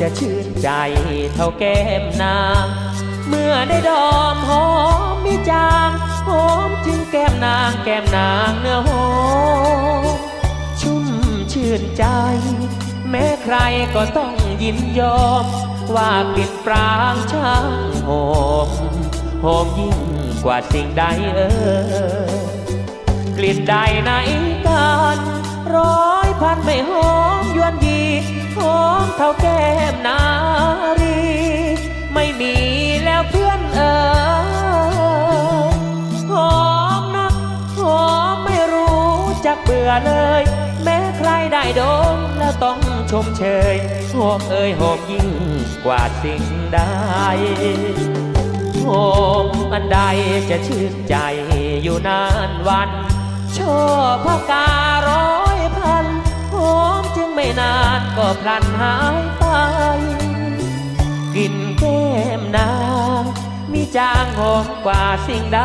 จะชื่นใจเท่าแก้มนาง เมื่อได้ดอมหอมมีจางหอมจึงแก้มนางแก้มนางเนื้อหอมชุ่มชื่นใจ แม้ใครก็ต้องยินยอม ว่ากลิ่นปรางช่างหอมหอมยิ่งกว่าสิ่งใดเออกลิ่นใดในกัน ร้อยพันไม่หอมยวนยี หอมเท่าแก้มนารี ไม่มีแล้วเพื่อนเอ๋ยหอมนักหอมไม่รู้จักเบื่อเลย แม้ใครได้ดมแล้วต้องชมเชยหอมเอ่ยหอมยิ่งกว่าสิ่งใดหอมอันใดจะชื่นใจอยู่นานวันชอบพการ้ ไม่นานก็พลันหายไปกินแก้มนางมีจางหอมกว่าสิ่งใด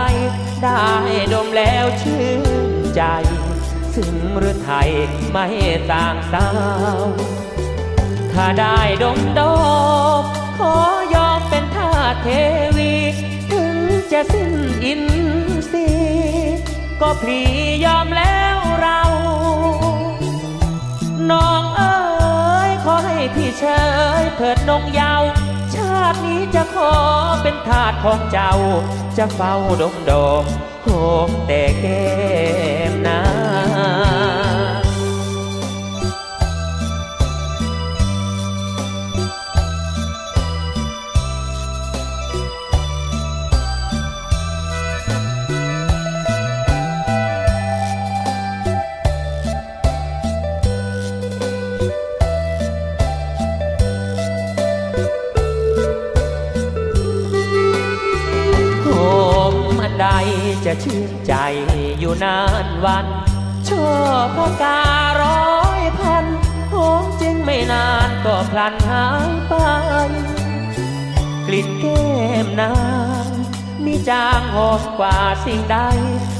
ได้ดมแล้วชื่นใจ ซึ่งหรือไทยไม่ต่างสาว ถ้าได้ดมดมขอยอมเป็นท่าเทวี ถึงจะสิ้นอินทรีย์ก็พลียอมแล้วเรา น้องเอ๋ยขอให้พี่เชยเถิดนงเยาว ชาตินี้จะขอเป็นทาสของเจ้า จะเฝ้าดมดมโหมแต่แก้มนา ใดจะชื่นใจอยู่นานวันชอบพการ้อยพันหอมจึงไม่นานก็พลันหายไปกลิ่นแก้มนางมีจางหอมกว่าสิ่งใด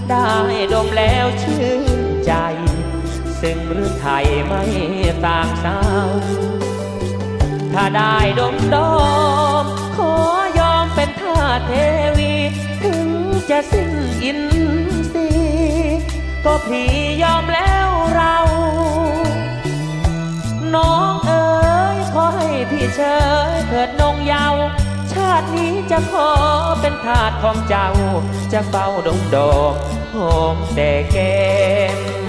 ได้ดมแล้วชื่นใจ ซึ่งหรือไทยไม่ต่างสาวถ้าได้ดมดอมขอยอมเป็นท่าเทวีถื จะสิ้นอินทรีย์ก็พี่ยอมแล้วเรา น้องเอ๋ยขอให้พี่เชยเถิดนงเยาวชาตินี้จะขอเป็นทาสของเจ้า จะเฝ้าดงดอกหอมแต่แก้ม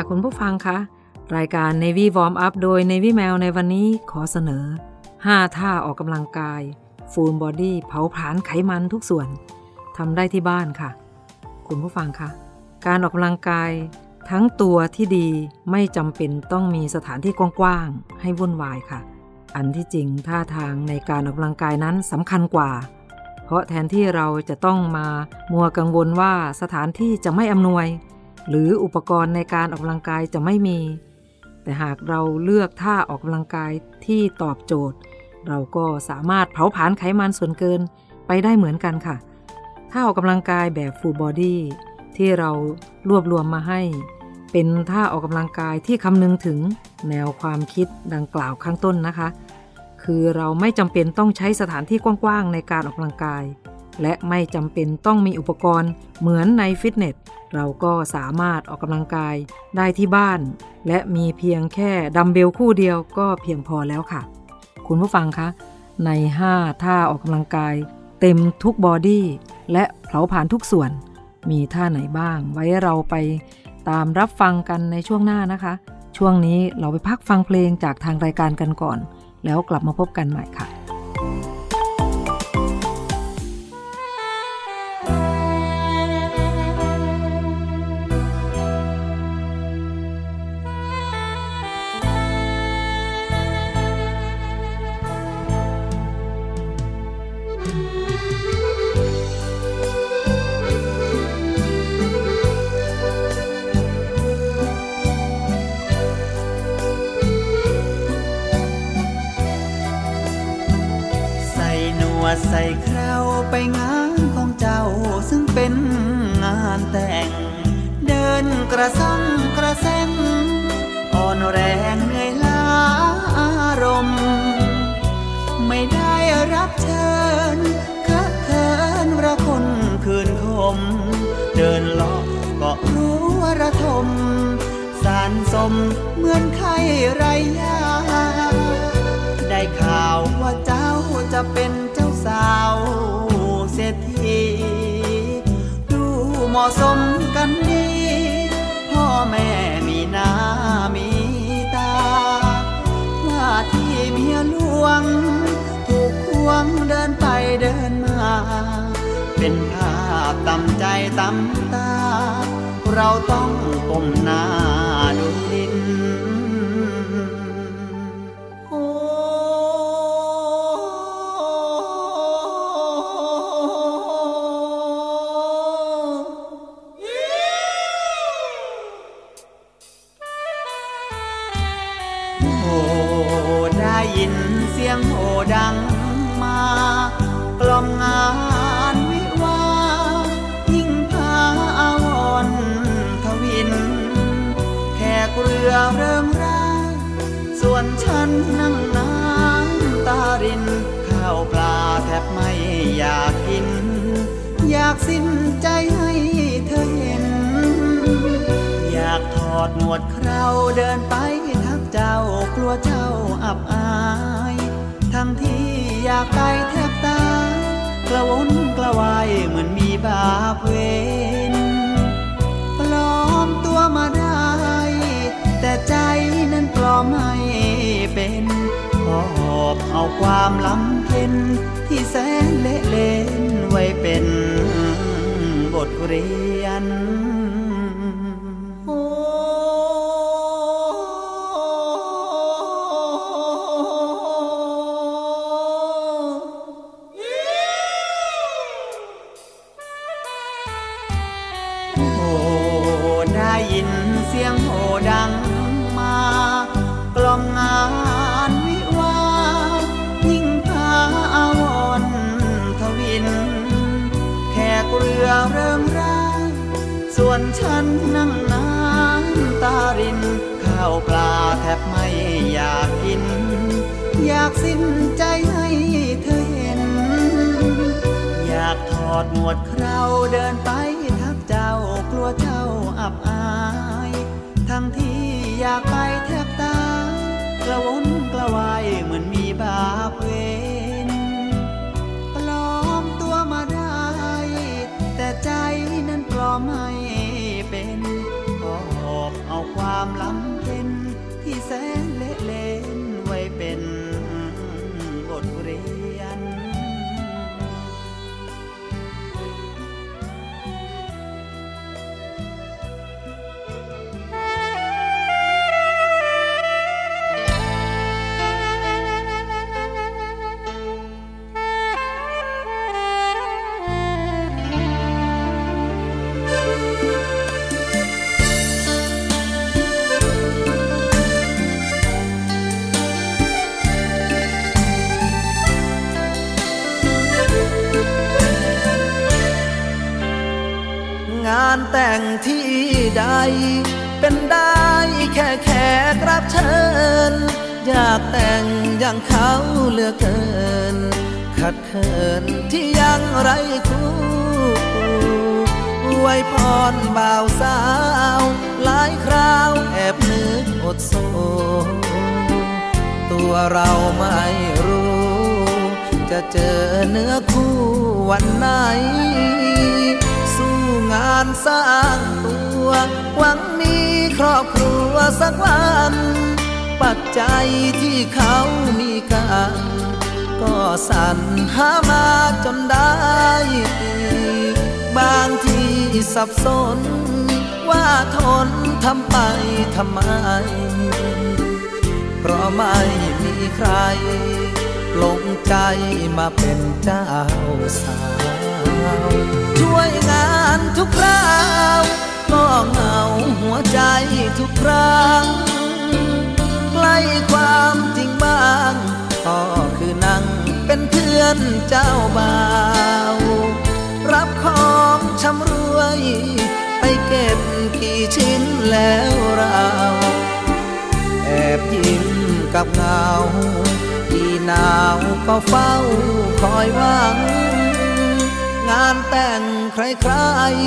ค่ะคุณผู้ฟังคะรายการ Navy Warm Up โดย Navy Mail ในวันนี้ขอเสนอ 5 ท่าออกกำลังกาย Full Body เผาผลาญไขมันทุกส่วนทำได้ที่บ้านค่ะ คุณผู้ฟังคะการออกกำลังกายทั้งตัวที่ดีไม่จำเป็นต้องมีสถานที่กว้างๆ ให้วุ่นวายค่ะ อันที่จริงท่าทางในการออกกำลังกายนั้นสำคัญกว่า เพราะแทนที่เราจะต้องมามัวกังวลว่าสถานที่จะไม่อำนวย หรืออุปกรณ์ในการออกกำลังกายจะไม่มี แต่หากเราเลือกท่าออกกำลังกายที่ตอบโจทย์ เราก็สามารถเผาผลาญไขมันส่วนเกินไปได้เหมือนกันค่ะ ท่าออกกำลังกายแบบ full body ที่เรารวบรวมมาให้ เป็นท่าออกกำลังกายที่คำนึงถึงแนวความคิดดังกล่าวข้างต้นนะคะ คือเราไม่จำเป็นต้องใช้สถานที่กว้างๆในการออกกำลังกาย และไม่จำเป็นต้องมีอุปกรณ์เหมือนในฟิตเนส เราก็สามารถออกกำลังกายได้ที่บ้าน และมีเพียงแค่ดัมเบลคู่เดียวก็เพียงพอแล้วค่ะ คุณผู้ฟังคะ ใน 5 ท่าออกกำลังกาย เต็มทุกบอดี้และเผาผลาญทุกส่วน มีท่าไหนบ้าง ไว้เราไปตามรับฟังกันในช่วงหน้านะคะ ช่วงนี้เราไปพักฟังเพลงจากทางรายการกันก่อน แล้วกลับมาพบกันใหม่ค่ะ วดใส่เคราไปงานของเจ้าซึ่งเป็นงานแต่ง เดินกระซังกระเซ็งอ่อนแรงเหนื่อยล้าอารมณ์ ไม่ได้รับเชิญคะเคินระคนคืนคม เดินเลาะก็รู้ว่าระทม สารสมเหมือนไข้ไรยาได้ข่าวว่าเจ้าจะเป็น มาะสมกันดี พ่อแม่มีหน้ามีตา ว่าที่เมียหลวง ถูกควงเดินไปเดินมา เป็นภาพตำใจตำตา เราต้องก้มหน้าดูดิน สิ้นใจให้เธอเห็น อยากถอดหมวดเคราเดินไปทักเจ้ากลัวเจ้าอับอาย ทั้งที่อยากไปแทบตายกระวนกระวายเหมือนมีบาปเวรปลอมตัวมาได้ แต่ใจนั้นปลอมไม่เป็นหอบเอาความลำเค็น ที่แสนเละเลนไว้เป็นบทเรียน เป็นได้แค่แขกรับเชิญ อยากแต่งอย่างเขาเหลือเกิน ขัดเขินที่ยังไรคู่ไวยพรบ่าวสาว หลายคราวแอบนึกอดโซตัวเราไม่รู้ จะเจอเนื้อคู่วันไหน งานสร้างตัว หวังมีครอบครัวสักวัน ปัจจัยที่เขามีกันก็สรรหามาจนได้ บางทีสับสน ว่าทนทำไปทำไม เพราะไม่มีใครลงใจมาเป็นเจ้าสาว ช่วยงาน ทุกคราวก็เหงาหัวใจทุกครั้งใกล้ความจริงบ้างก็คือนั่งเป็นเพื่อนเจ้าบ่าวรับของชำรวย ไปเก็บกี่ชิ้นแล้วเราแอบยิ้มกับเงาที่หนาวก็เฝ้าคอยหวัง งานแต่งใคร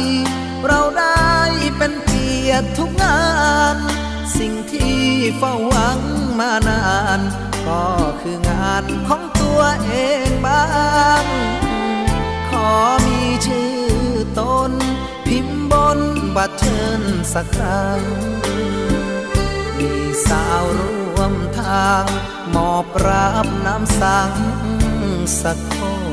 ๆ เราได้เป็นเกียรติทุกงาน สิ่งที่เฝ้าหวังมานาน ก็คืองานของตัวเองบ้าง ขอมีชื่อตน พิมพ์บนบัตรเชิญสักครั้ง มีสาวร่วมทาง มอบรับน้ำสังสักคน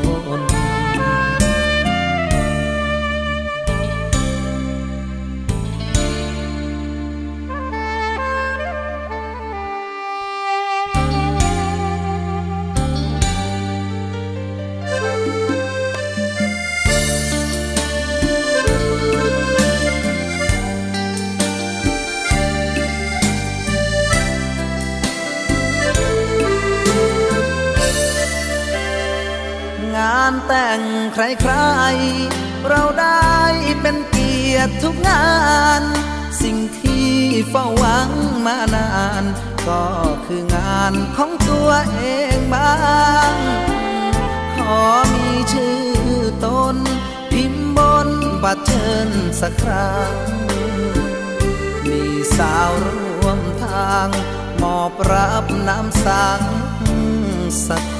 ใครๆ เราได้เป็นเกียรติทุกงาน สิ่งที่เฝ้าหวังมานาน ก็คืองานของตัวเองบ้าง ขอมีชื่อตน พิมพ์บนบัตรเชิญสักครั้ง มีสาวร่วมทาง มอบรับน้ำสังสัก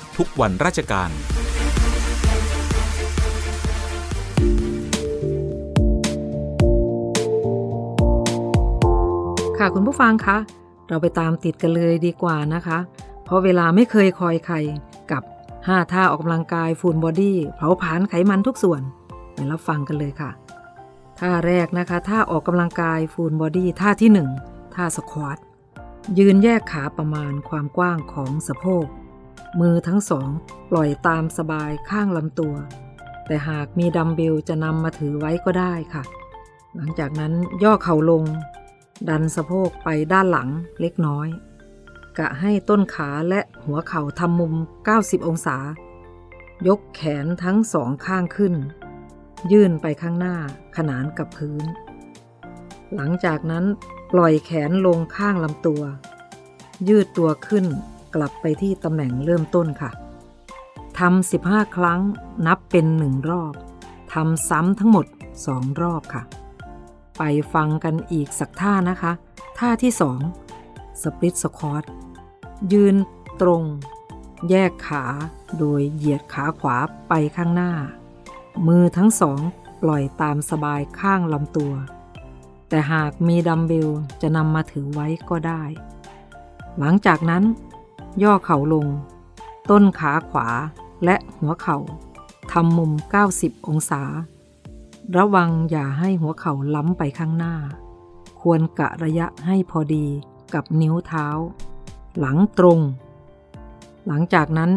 ทุกวันราชการ ค่ะคุณผู้ฟังคะ เราไปตามติดกันเลยดีกว่านะคะ เพราะเวลาไม่เคยคอยใครกับ 5 ท่าออกกำลังกาย full body เผาผลาญไขมันทุกส่วนไปรับฟังกันเลยค่ะท่าแรกนะคะท่าออกกำลังกาย full body ท่าที่ 1 ท่าสควอตยืนแยกขาประมาณความกว้างของสะโพก มือทั้งสองปล่อยตามสบายข้างลำตัว แต่หากมีดัมเบลจะนำมาถือไว้ก็ได้ค่ะ หลังจากนั้นย่อเข่าลง ดันสะโพกไปด้านหลังเล็กน้อย กะให้ต้นขาและหัวเข่าทำมุม 90 องศา ยกแขนทั้งสองข้างขึ้น ยื่นไปข้างหน้าขนานกับพื้น หลังจากนั้นปล่อยแขนลงข้างลำตัว ยืดตัวขึ้น กลับไปที่ตำแหน่งเริ่มต้นค่ะทำ15 ครั้งนับเป็นหนึ่งรอบทำซ้ำทั้งหมดสองรอบค่ะ ไปฟังกันอีกสักท่านะคะ ท่าที่สองสปริตสควอตยืนตรง แยกขาโดยเหยียดขาขวาไปข้างหน้า มือทั้งสองปล่อยตามสบายข้างลำตัว แต่หากมีดัมเบลจะนำมาถือไว้ก็ได้ หลังจากนั้น ย่อเข่าลง ต้นขาขวาและหัวเข่าทำมุม 90 องศา ระวังอย่าให้หัวเข่าล้ำไปข้างหน้า ควรกะระยะให้พอดีกับนิ้วเท้า หลังตรง หลังจากนั้น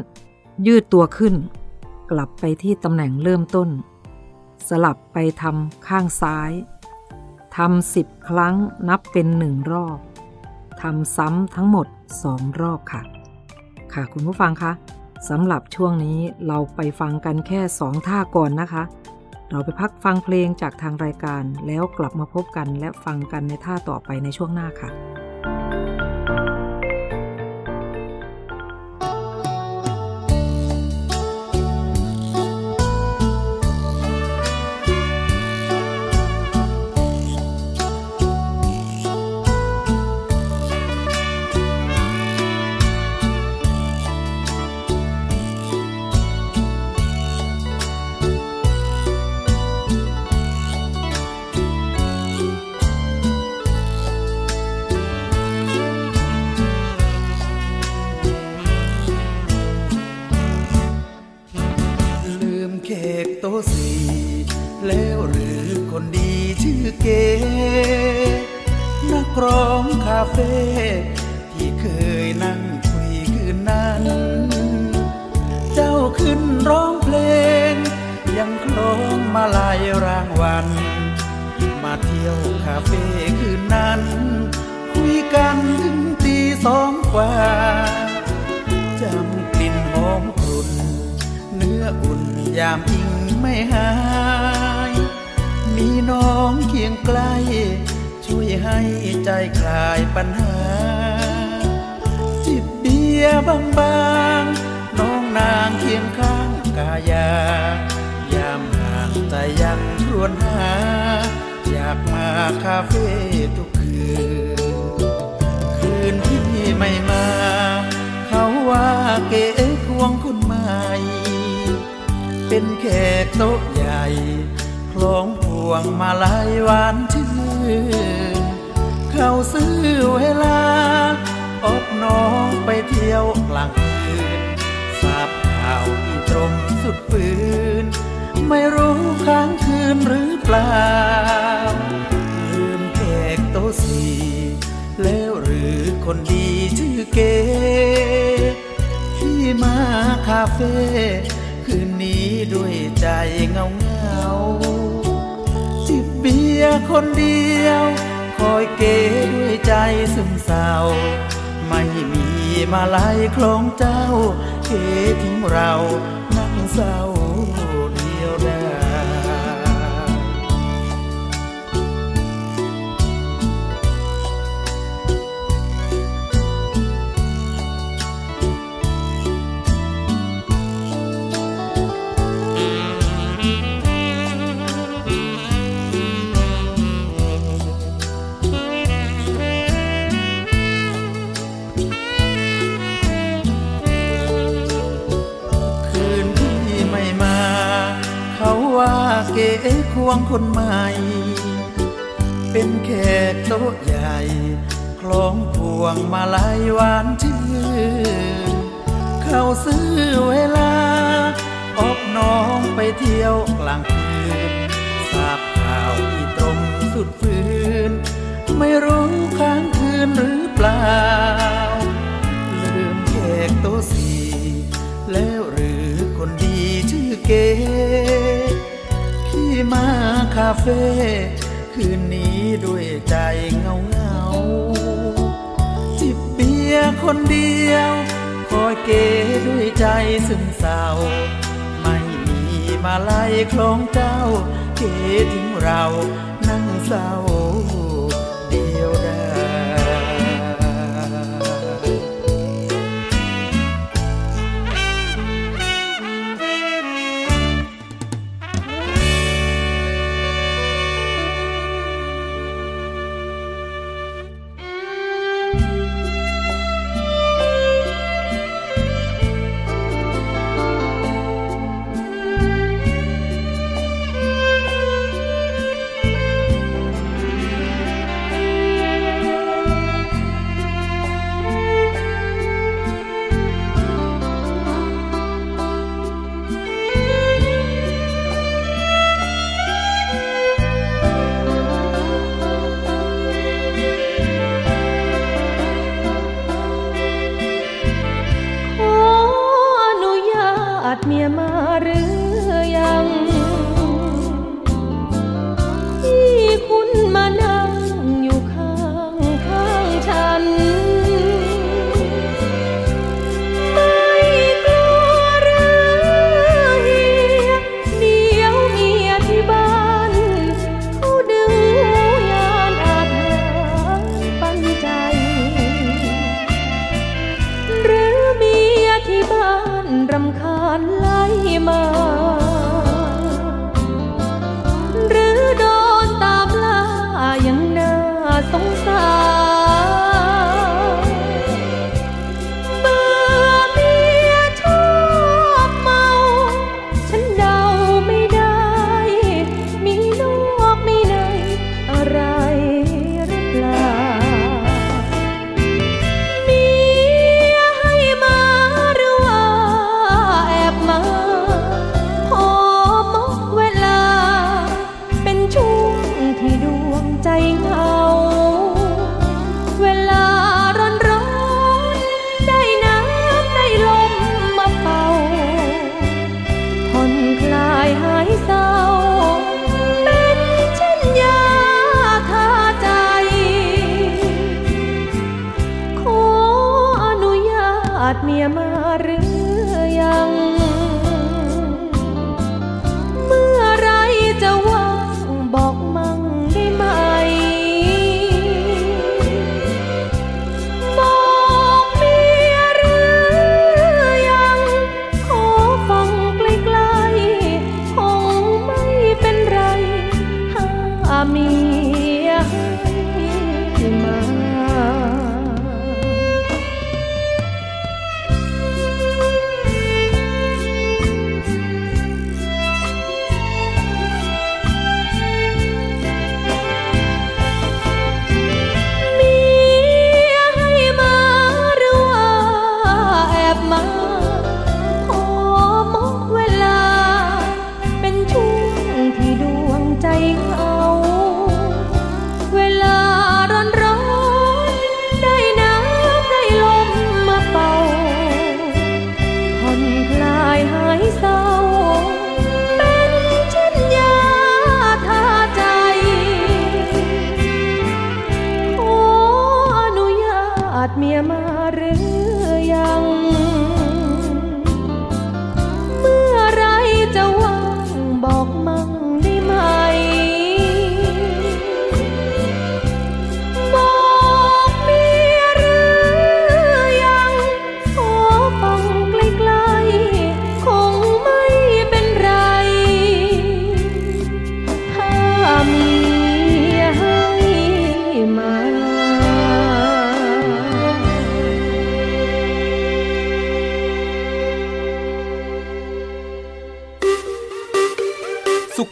ยืดตัวขึ้น กลับไปที่ตำแหน่งเริ่มต้น สลับไปทำข้างซ้ายทำสิบครั้งนับเป็นหนึ่งรอบ ทำซ้ำทั้งหมดสองรอบค่ะ ค่ะคุณผู้ฟังคะสำหรับช่วงนี้เราไปฟังกันแค่สองท่าก่อนนะคะ เราไปพักฟังเพลงจากทางรายการแล้วกลับมาพบกันและฟังกันในท่าต่อไปในช่วงหน้าค่ะ ยามอิงไม่หาย มีน้องเคียงใกล้ ช่วยให้ใจคลายปัญหา จิบเบียร์บางน้องนางเคียงข้างกายา ยามห่างใจยังรวนหา อยากมาคาเฟ่ทุกคืน คืนที่ไม่มา เขาว่าเก เป็นแขกโต๊ะใหญ่คล้องพวงมาลายหวานชื่นเข้าซื้อเวลาอบน้องไปเที่ยวกลางคืนทราบข่าวที่ตรงสุดฝืน ไม่รู้ค้างคืนหรือเปล่า ลืมแขกโต๊ะสี่แล้วหรือคนดีชื่อเกที่มาคาเฟ่ คืนนี้ด้วยใจเงาเงาจิบเบียร์คนเดียว คอยเก๋ด้วยใจซึมเศร้า ไม่มีมาลายคลองเจ้าเก๋ทิ้งเรานั่งเศร้าเดียวดา ควงคนใหม่ เป็นแขกโต๊ะใหญ่ คล้องพวงมาลายหวานชื่นเข้าซื้อเวลา ออกน้องไปเที่ยวกลางคืน ทราบข่าวที่ตรงสุดฝืน ไม่รู้ค้างคืนหรือเปล่า ลืมแขกโต๊ะสี่แล้วหรือคนดีชื่อเก๋ มาคาเฟ่คืนนี้ด้วยใจเงาเงาๆจิบเบียร์คนเดียว คอยเกด้วยใจซึมเศร้า ไม่มีมาไล่คล้องเจ้า เกทิ้งเรานั่งเศร้า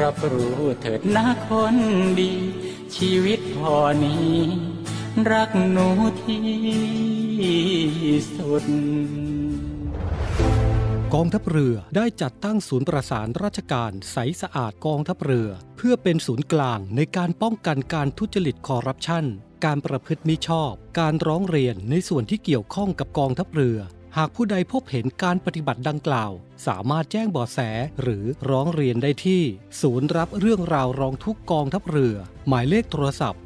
รับรู้เถิดนะคนดี ชีวิตพอนี้ รักหนูที่สุด กองทัพเรือได้จัดตั้งศูนย์ประสานราชการใสสะอาดกองทัพเรือ เพื่อเป็นศูนย์กลางในการป้องกันการทุจริตคอร์รัปชันการประพฤติมิชอบ การร้องเรียนในส่วนที่เกี่ยวข้องกับกองทัพเรือ หากผู้ใดพบเห็นการปฏิบัติดังกล่าว สามารถแจ้งบาะแสหรือร้องเรียนได้ที่ ศูนย์รับเรื่องราวร้องทุกกองทัพเรือ หมายเลขโทรศัพท์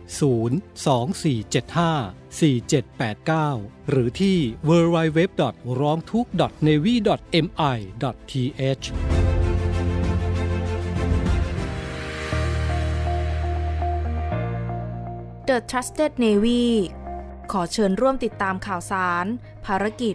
02475 4789 หรือที่ www. ร้องทุก navy mi th The Trusted Navy ขอเชิญร่วมติดตามข่าวสาร ภารกิจ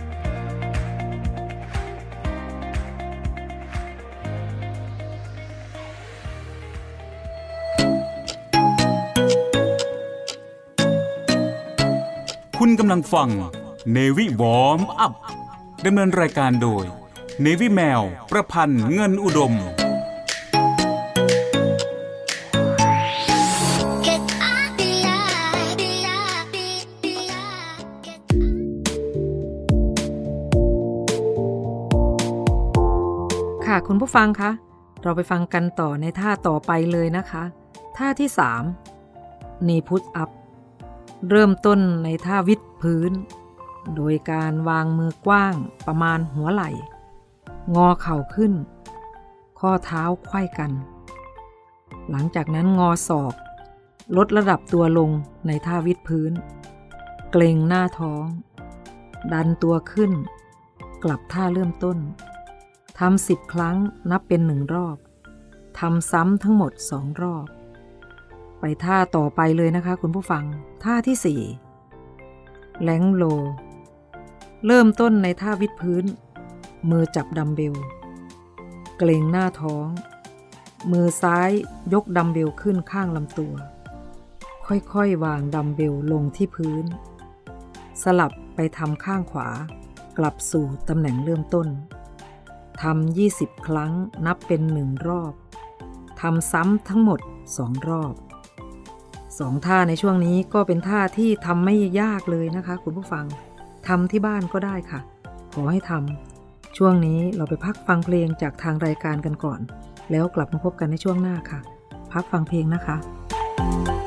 คุณกำลังฟัง Navy Warm Up ดำเนินรายการโดย Navy แมว ประพันธ์เงินอุดม ค่ะคุณผู้ฟังคะ เราไปฟังกันต่อในท่าต่อไปเลยนะคะ ท่าที่3นีพุทอัพ เริ่มต้นในท่าวิดพื้น โดยการวางมือกว้างประมาณหัวไหล่ งอเข่าขึ้น ข้อเท้าไขว้กัน หลังจากนั้นงอศอก ลดระดับตัวลงในท่าวิดพื้น เกรงหน้าท้อง ดันตัวขึ้น กลับท่าเริ่มต้นทำสิบครั้งนับเป็นหนึ่งรอบทำซ้ำทั้งหมดสองรอบ ไปท่าต่อไปเลยนะคะคุณผู้ฟัง ท่าที่สี่แหลงโล เริ่มต้นในท่าวิดพื้น มือจับดัมเบล เกรงหน้าท้อง มือซ้ายยกดัมเบลขึ้นข้างลำตัว ค่อยๆ วางดัมเบลลงที่พื้น สลับไปทำข้างขวา กลับสู่ตำแหน่งเริ่มต้นทำ20 ครั้งนับเป็นหนึ่งรอบทำซ้ำทั้งหมดสองรอบ สองท่าในช่วงนี้ก็เป็นท่าที่ทำไม่ยากเลยนะคะ คุณผู้ฟังทำที่บ้านก็ได้ค่ะ ขอให้ทำช่วงนี้เราไปพักฟังเพลงจากทางรายการกันก่อน แล้วกลับมาพบกันในช่วงหน้าค่ะ พักฟังเพลงนะคะ Thank you.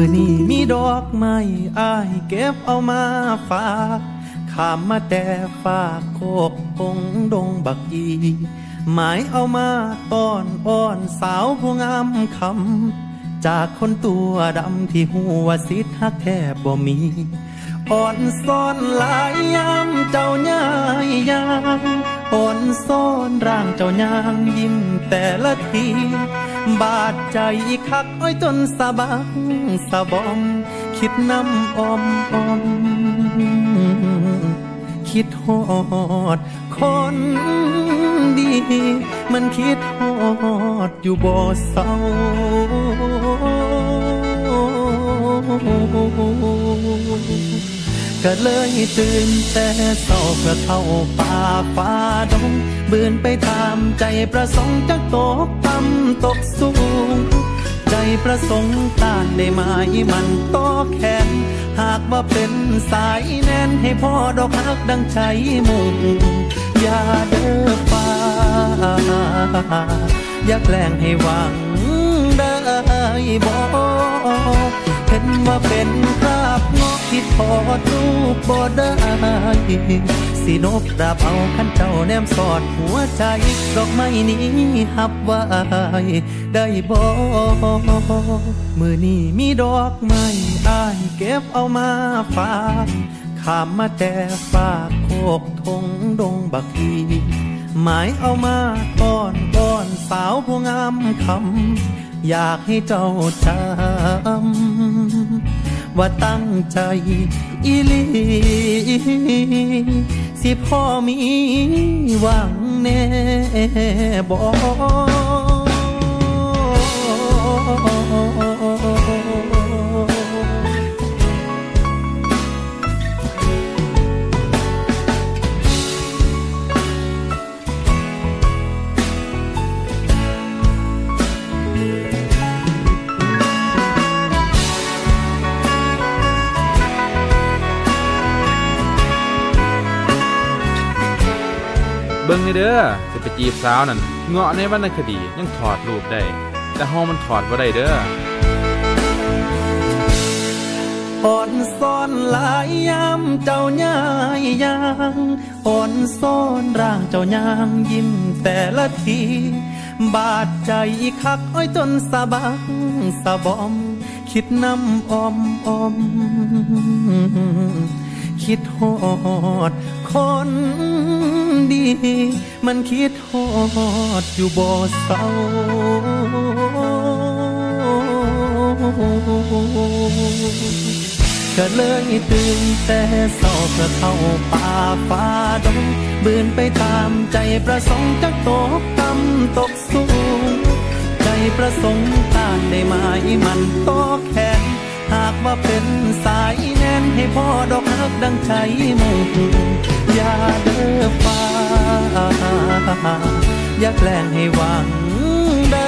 มือนี้มีดอกไม้อายเก็บเอามาฝากขามมาแต่ฝากโคกพงดงบักอีหมายเอามาต้อนอ้อนสาวผู้งามคำจากคนตัวดำที่หัวสิทธักแทบบ่มีอ่อนซ่อนหลายยามเจ้าย่ายยางอ่อนซ่อนร่างเจ้ายางยิ้มแต่ละที บาดใจคักอ้อยจนสะบักสะบอม คิดน้ำอมอม คิดฮอด คนดี มันคิดฮอดอยู่บ่เศร้าก็เลยตื่นแต่เศร้าเพื่อเข้าป่าฟ้าดง บืนไปตามใจประสงค์จากตกต่ำ ตกสูง ใจประสงค์ต้านได้ไหมมันโตแขนหากว่าเป็นสายแน่นให้พ่อดอกฮักดังใจมุ่งอย่าเด้อฟ้าอย่าแกล้งให้หวังได้บอกเห็นว่าเป็นคราบงอกที่พอดรูปบ่ได้ สินบดาบเอาขันเจ้าแนมสอดหัวใจดอกไม้นี้หับไว้ได้บ่มือนี้มีดอกไม้อายเก็บเอามาฝากขามมาแต่ฝากโคกทงดงบักทีหมายเอามาต้อนก้อนสาวผู้งามคำอยากให้เจ้าจำว่าตั้งใจอีลี สิพ่อมีหวังแน่บอก เบิ่งนี่เด้อจะไปจีบสาวนั่นเงาะในวรรณคดียังถอดรูปได้ แต่ห้องมันถอดบ่ได้เด้ออ่อนซ่อนหลายยามเจ้าย่ายยางอ่อนซ่อนร่างเจ้ายางยิ้มแต่ละทีบาดใจคักอ้อยจนสะบักสะบอม คิดน้ำอมอม คิดฮอด คนดี มันคิดฮอดอยู่บ่เศร้าก็เลยตื่นแต่เศร้าเพื่อเข้าป่าฟ้าดงบืนไปตามใจประสงค์จากตกต่ำตกสูง ใจประสงค์ต้านได้ไหมมันโตแขนหากว่าเป็นสายแน่นให้พ่อดอกฮักดังใจมุ่งอ ยาเด้อฟ้า อย่าแกล้งให้หวังได้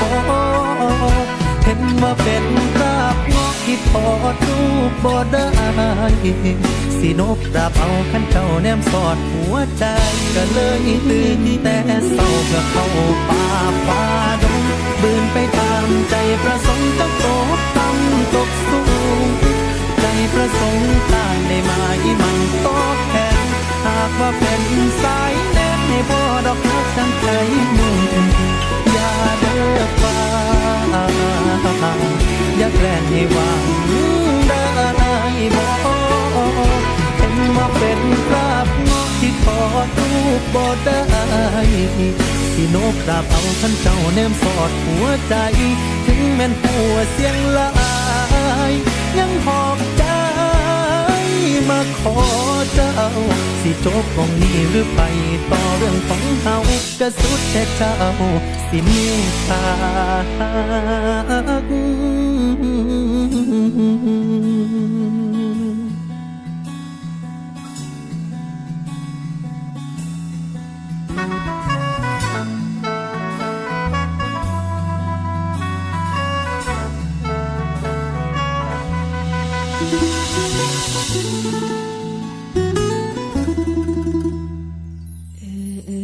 บอกเห็นว่าเป็นคราบงอกที่พอดรูปบ่ได้สินบดาบเอาขันเจ้าแนมสอดหัวใจก็เลยตื่นแต่เศร้าเพื่อเข้าป่าฟ้าดงบืนไปตามใจประสงค์จะตกต่ำตกสูงใจประสงค์ต้านได้มาอีมันโตแขน หากว่าเป็นสายแน่ให้พ่อดอกฮักทั้งใจมุ่งอย่าเด้อฟ้าอย่าแกล้งให้หวังได้บอกเห็นว่าเป็นคราบงอกที่พอรูปบ่ได้สิโนกดาบเอาท่านเจ้าแนมสอดหัวใจ ถึงแม่นหัวเสียงลายยังหอบ มาขอเจ้า สิจบของนี้หรือไปต่อเรื่องของเฮากระสุดแต่เจ้า สิเมตตา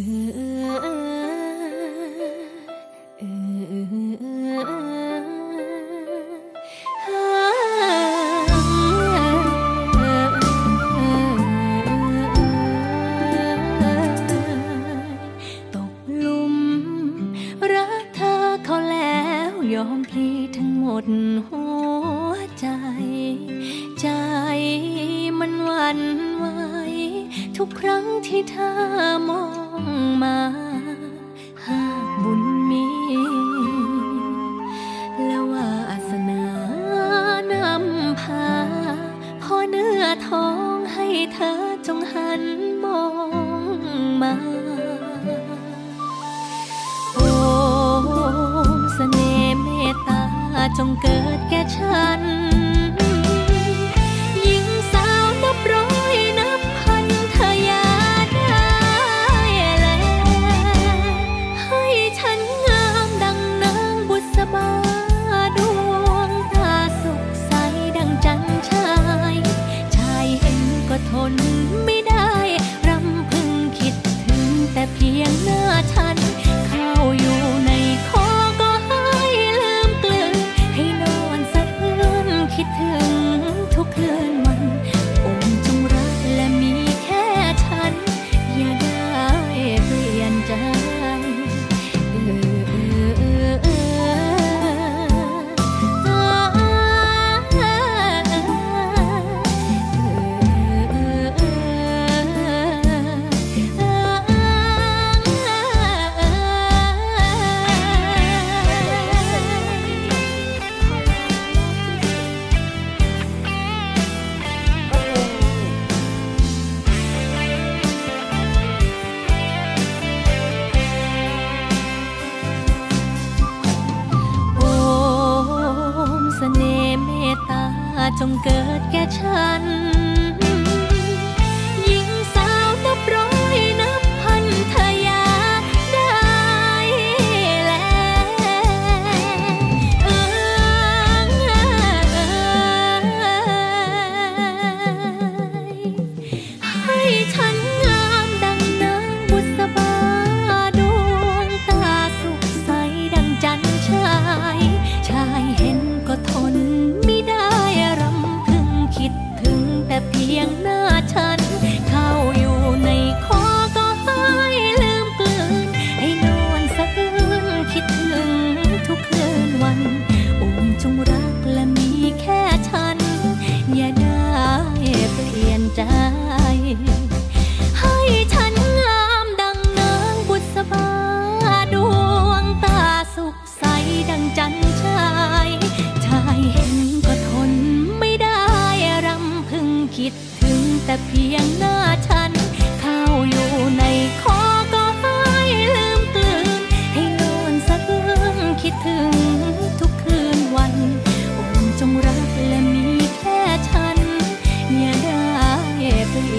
ห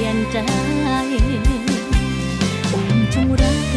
ลี่ยนใจโอมจงรัก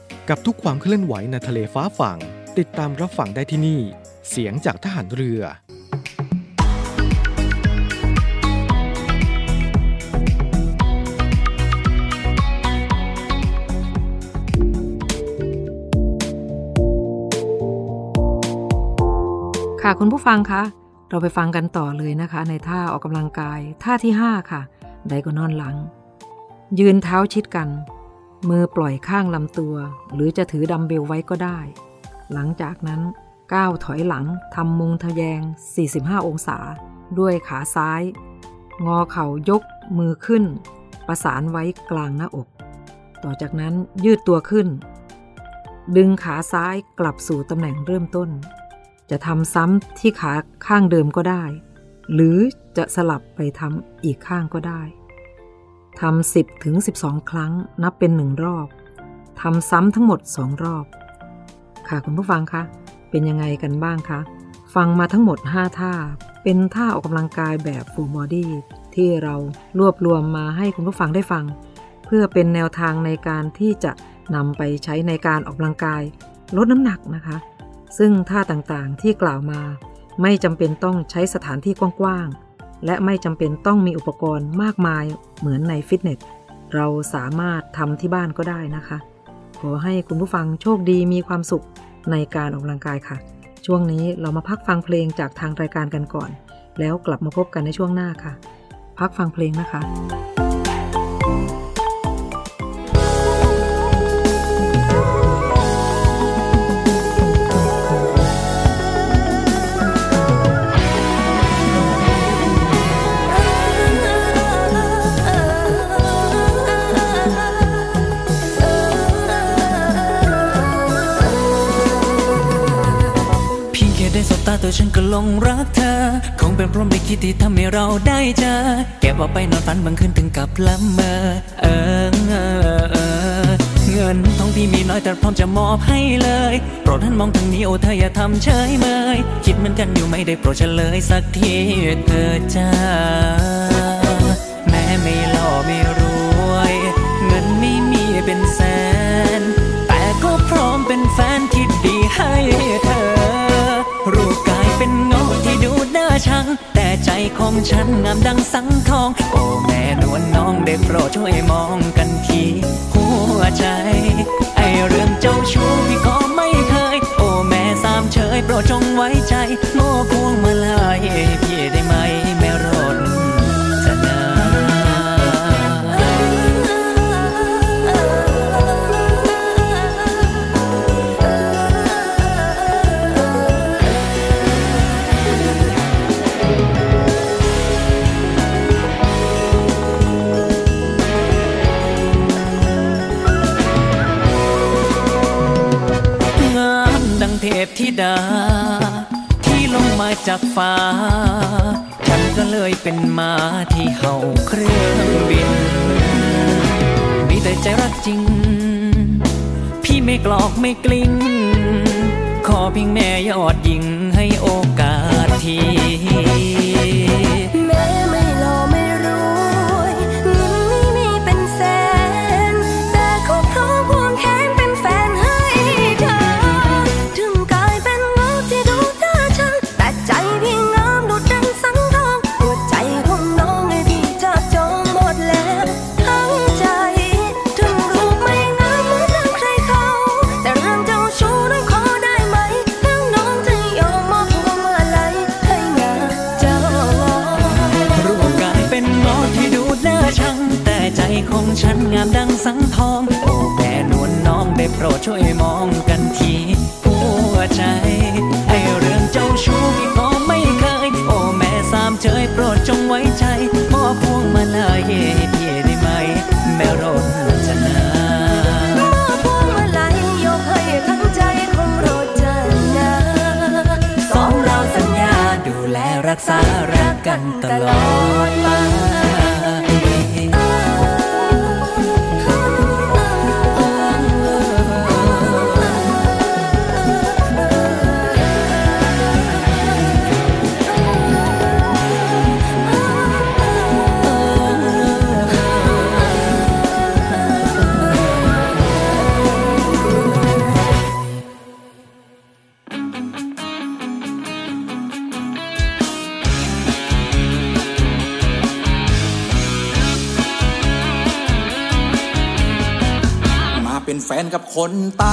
กับทุกความเคลื่อนไหวในทะเลฟ้าฝั่ง ติดตามรับฟังได้ที่นี่ เสียงจากทหารเรือ ค่ะคุณผู้ฟังคะเราไปฟังกันต่อเลยนะคะ ในท่าออกกำลังกาย ท่าที่ 5 ค่ะ ไดโกนอนหลัง ยืนเท้าชิดกัน มือปล่อยข้างลำตัว หรือจะถือดัมเบลไว้ก็ได้ หลังจากนั้นก้าวถอยหลังทำมุงทะแยง 45 องศา ด้วยขาซ้าย งอเข่ายกมือขึ้น ประสานไว้กลางหน้าอก ต่อจากนั้นยืดตัวขึ้น ดึงขาซ้ายกลับสู่ตำแหน่งเริ่มต้น จะทำซ้ำที่ขาข้างเดิมก็ได้ หรือจะสลับไปทำอีกข้างก็ได้ ทำ10ถึง12ครั้งนับเป็นหนึ่งรอบทำซ้ำทั้งหมด2รอบ ค่ะคุณผู้ฟังคะเป็นยังไงกันบ้างคะฟังมาทั้งหมด 5 ท่า เป็นท่าออกกำลังกายแบบฟูลบอดี้ที่เรารวบรวมมาให้คุณผู้ฟังได้ฟัง เพื่อเป็นแนวทางในการที่จะนำไปใช้ในการออกกำลังกาย ลดน้ำหนักนะคะ ซึ่งท่าต่างๆที่กล่าวมา ไม่จำเป็นต้องใช้สถานที่กว้างๆ และไม่จำเป็นต้องมีอุปกรณ์มากมายเหมือนในฟิตเนส เราสามารถทำที่บ้านก็ได้นะคะ ขอให้คุณผู้ฟังโชคดีมีความสุขในการออกกำลังกายค่ะ ช่วงนี้เรามาพักฟังเพลงจากทางรายการกันก่อน แล้วกลับมาพบกันในช่วงหน้าค่ะ พักฟังเพลงนะคะ ตัวฉันก็ลงรักเธอ คงเป็นเพราะไม่คิดที่ทำให้เราได้เจอ แกบอกไปนอนฝันบางคืนถึงกับละเมอเออเออเออเงินทองพี่มีน้อยแต่พร้อมจะมอบให้เลย โปรดท่านมองทางนี้โอ้เธออย่าทำเฉยเมย คิดเหมือนกันอยู่ไม่ได้โปรดเฉลยสักทีเธอจ้าังสังทอง โอ้แม่นวลน้องได้โปรดช่วยมองกันทีหัวใจ ไอเรื่องเจ้าชู้พี่ก็ไม่เคย โอ้แม่สามเฉยโปรดจงไว้ใจ ไม่กลิ้งขอเพียงแม่ยอด ฉันงามดังสังทอง โอ้แม่นวลน้องได้โปรดช่วยมองกันทีหัวใจไอเรื่องเจ้าชู้พี่ก็ไม่เคย โอ้แม่สามเฉยโปรดจงไว้ใจมอบพวงมาลัยให้พี่ได้ไหม แม่รดจนามอบพวงมาลัยยกให้ทั้งใจของโรจนาสองเราสัญญาดูแลรักษารักกันตลอดไป คนต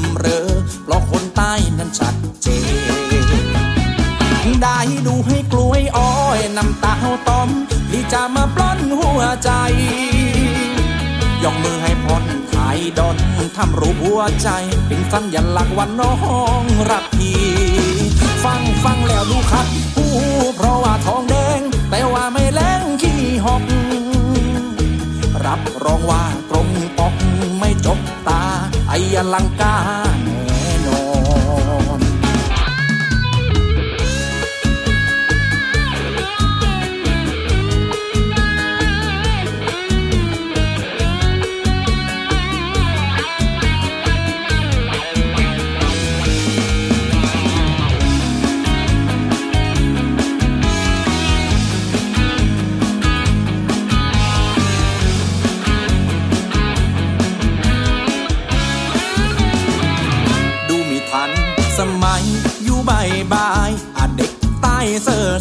ำเรอเพราะคนใต้นั้นชัดเจน ได้ดูให้กล้วยอ้อยน้ำตาเฮาต้อมที่จะมาปล้นหัวใจ ยกมือให้พ้นไทยดอนทำรูปหัวใจ เป็นสัญลักษณ์วันน้องรักพี่ฟังฟังแล้วดูคัดหูเพราะว่าทองแดง แต่ว่าไม่แรงขี้หอกรับรองว่าตรงปอกไม่จบ ตา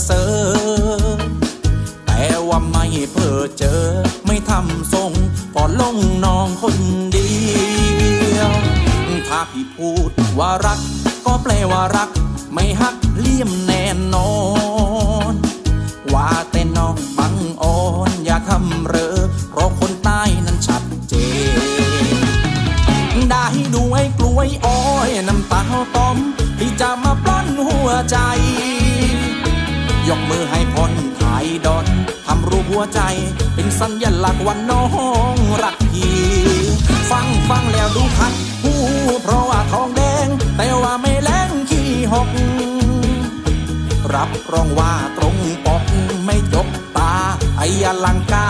เซอแต่ว่าไม่เพ้อเจอ ไม่ทำทรงพอลงน้องคนเดียว ถ้าพี่พูดว่ารัก ก็แปลว่ารัก ไม่หักเลี่ยมแน่นอน ว่าแต่น้องบังอ่อนอย่าทำเรอเพราะคนใต้นั้นชัดเจน ได้ดูไอ้กล้วยอ้อยน้ำตาต้อมที่จะมาปล้นหัวใจ ยกมือให้พ้นไทยดอนทำรูปหัวใจ เป็นสัญลักษณ์วันน้องรักพี่ฟังฟังแล้วดูคัดหูเพราะว่าทองแดง แต่ว่าไม่แรงขี้หก รับรองว่าตรงปกไม่จกตาไอ้อลังกา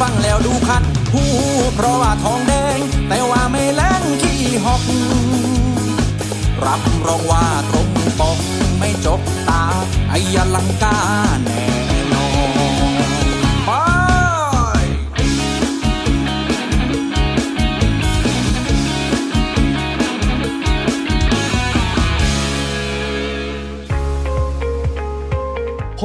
ฟังแล้วดูคันหูเพราะว่าทองแดง แต่ว่าไม่แรงขี้หอกรับรองว่าตรงปกไม่จกตาไอ้อลังการ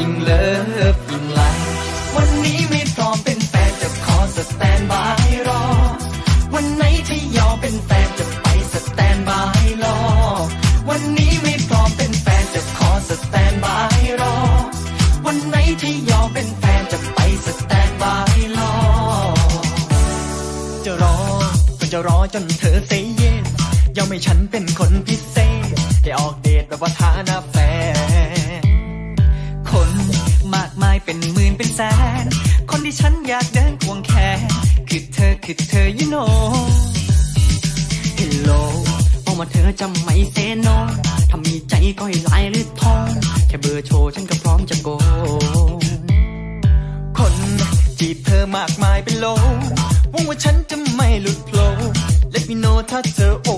ยิ่ง love ยิ่งไลวันนี้ไม่พร้อมเป็นแฟนจะขอ standby รอ วันไหนที่ยอมเป็นแฟนจะไป standby รอ วันนี้ไม่พร้อมเป็นแฟนจะขอ standby รอ วันไหนที่ยอมเป็นแฟนจะไป standby รอ จะรอก็จะรอจนเธอ say yes ยอมให้ฉันเป็นคนพิเศษษได้ออกเดทแบบว่าฐานาแฟน คือเธอคือเธอ you know Hello บอกว่าเธอจะไม่เซโนทำมีใจก็ให้ลายหรือทอง แค่เบอร์โชว์ฉันก็พร้อมจะโก คนจีบเธอมากมายเป็นโลหวังว่าฉันจะไม่หลุดโผล่ Let me know ถ้าเธอโอ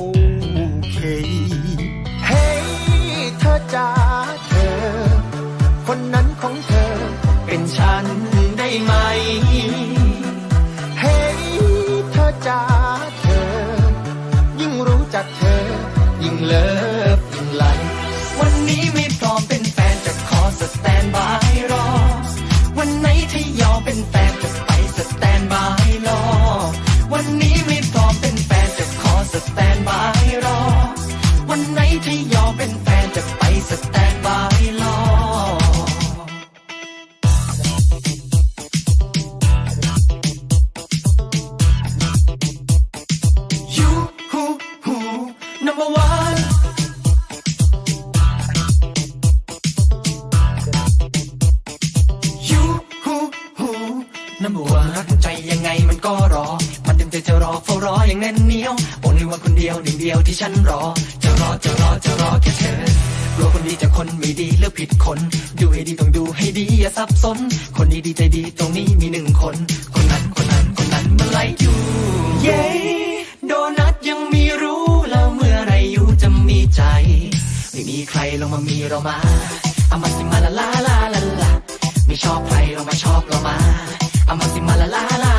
น้ำบัวรักใจยังไงมันก็รอ มันเต็มใจจะรอเฝ้ารออย่างแน่นเหนียวโอนเลยว่าคนเดียวหนึ่งเดียวที่ฉันรอ จะรอจะรอจะรอแค่เธอกลัวคนดีจะคนไม่ดีเลือกผิดคน ดูให้ดีต้องดูให้ดีอย่าสับสน คนดีดีใจดีตรงนี้มีหนึ่งคน คนนั้นคนนั้นคนนั้นมันไล่อยู่เย้โดนัทยังมีรู้แล้วเมื่อไรอยู่จะมีใจ ไม่มีใครลงมามีเรามาเอามาสิมาลาลาลาลาลาไม่ชอบใครเรามาชอบเรามา เอาม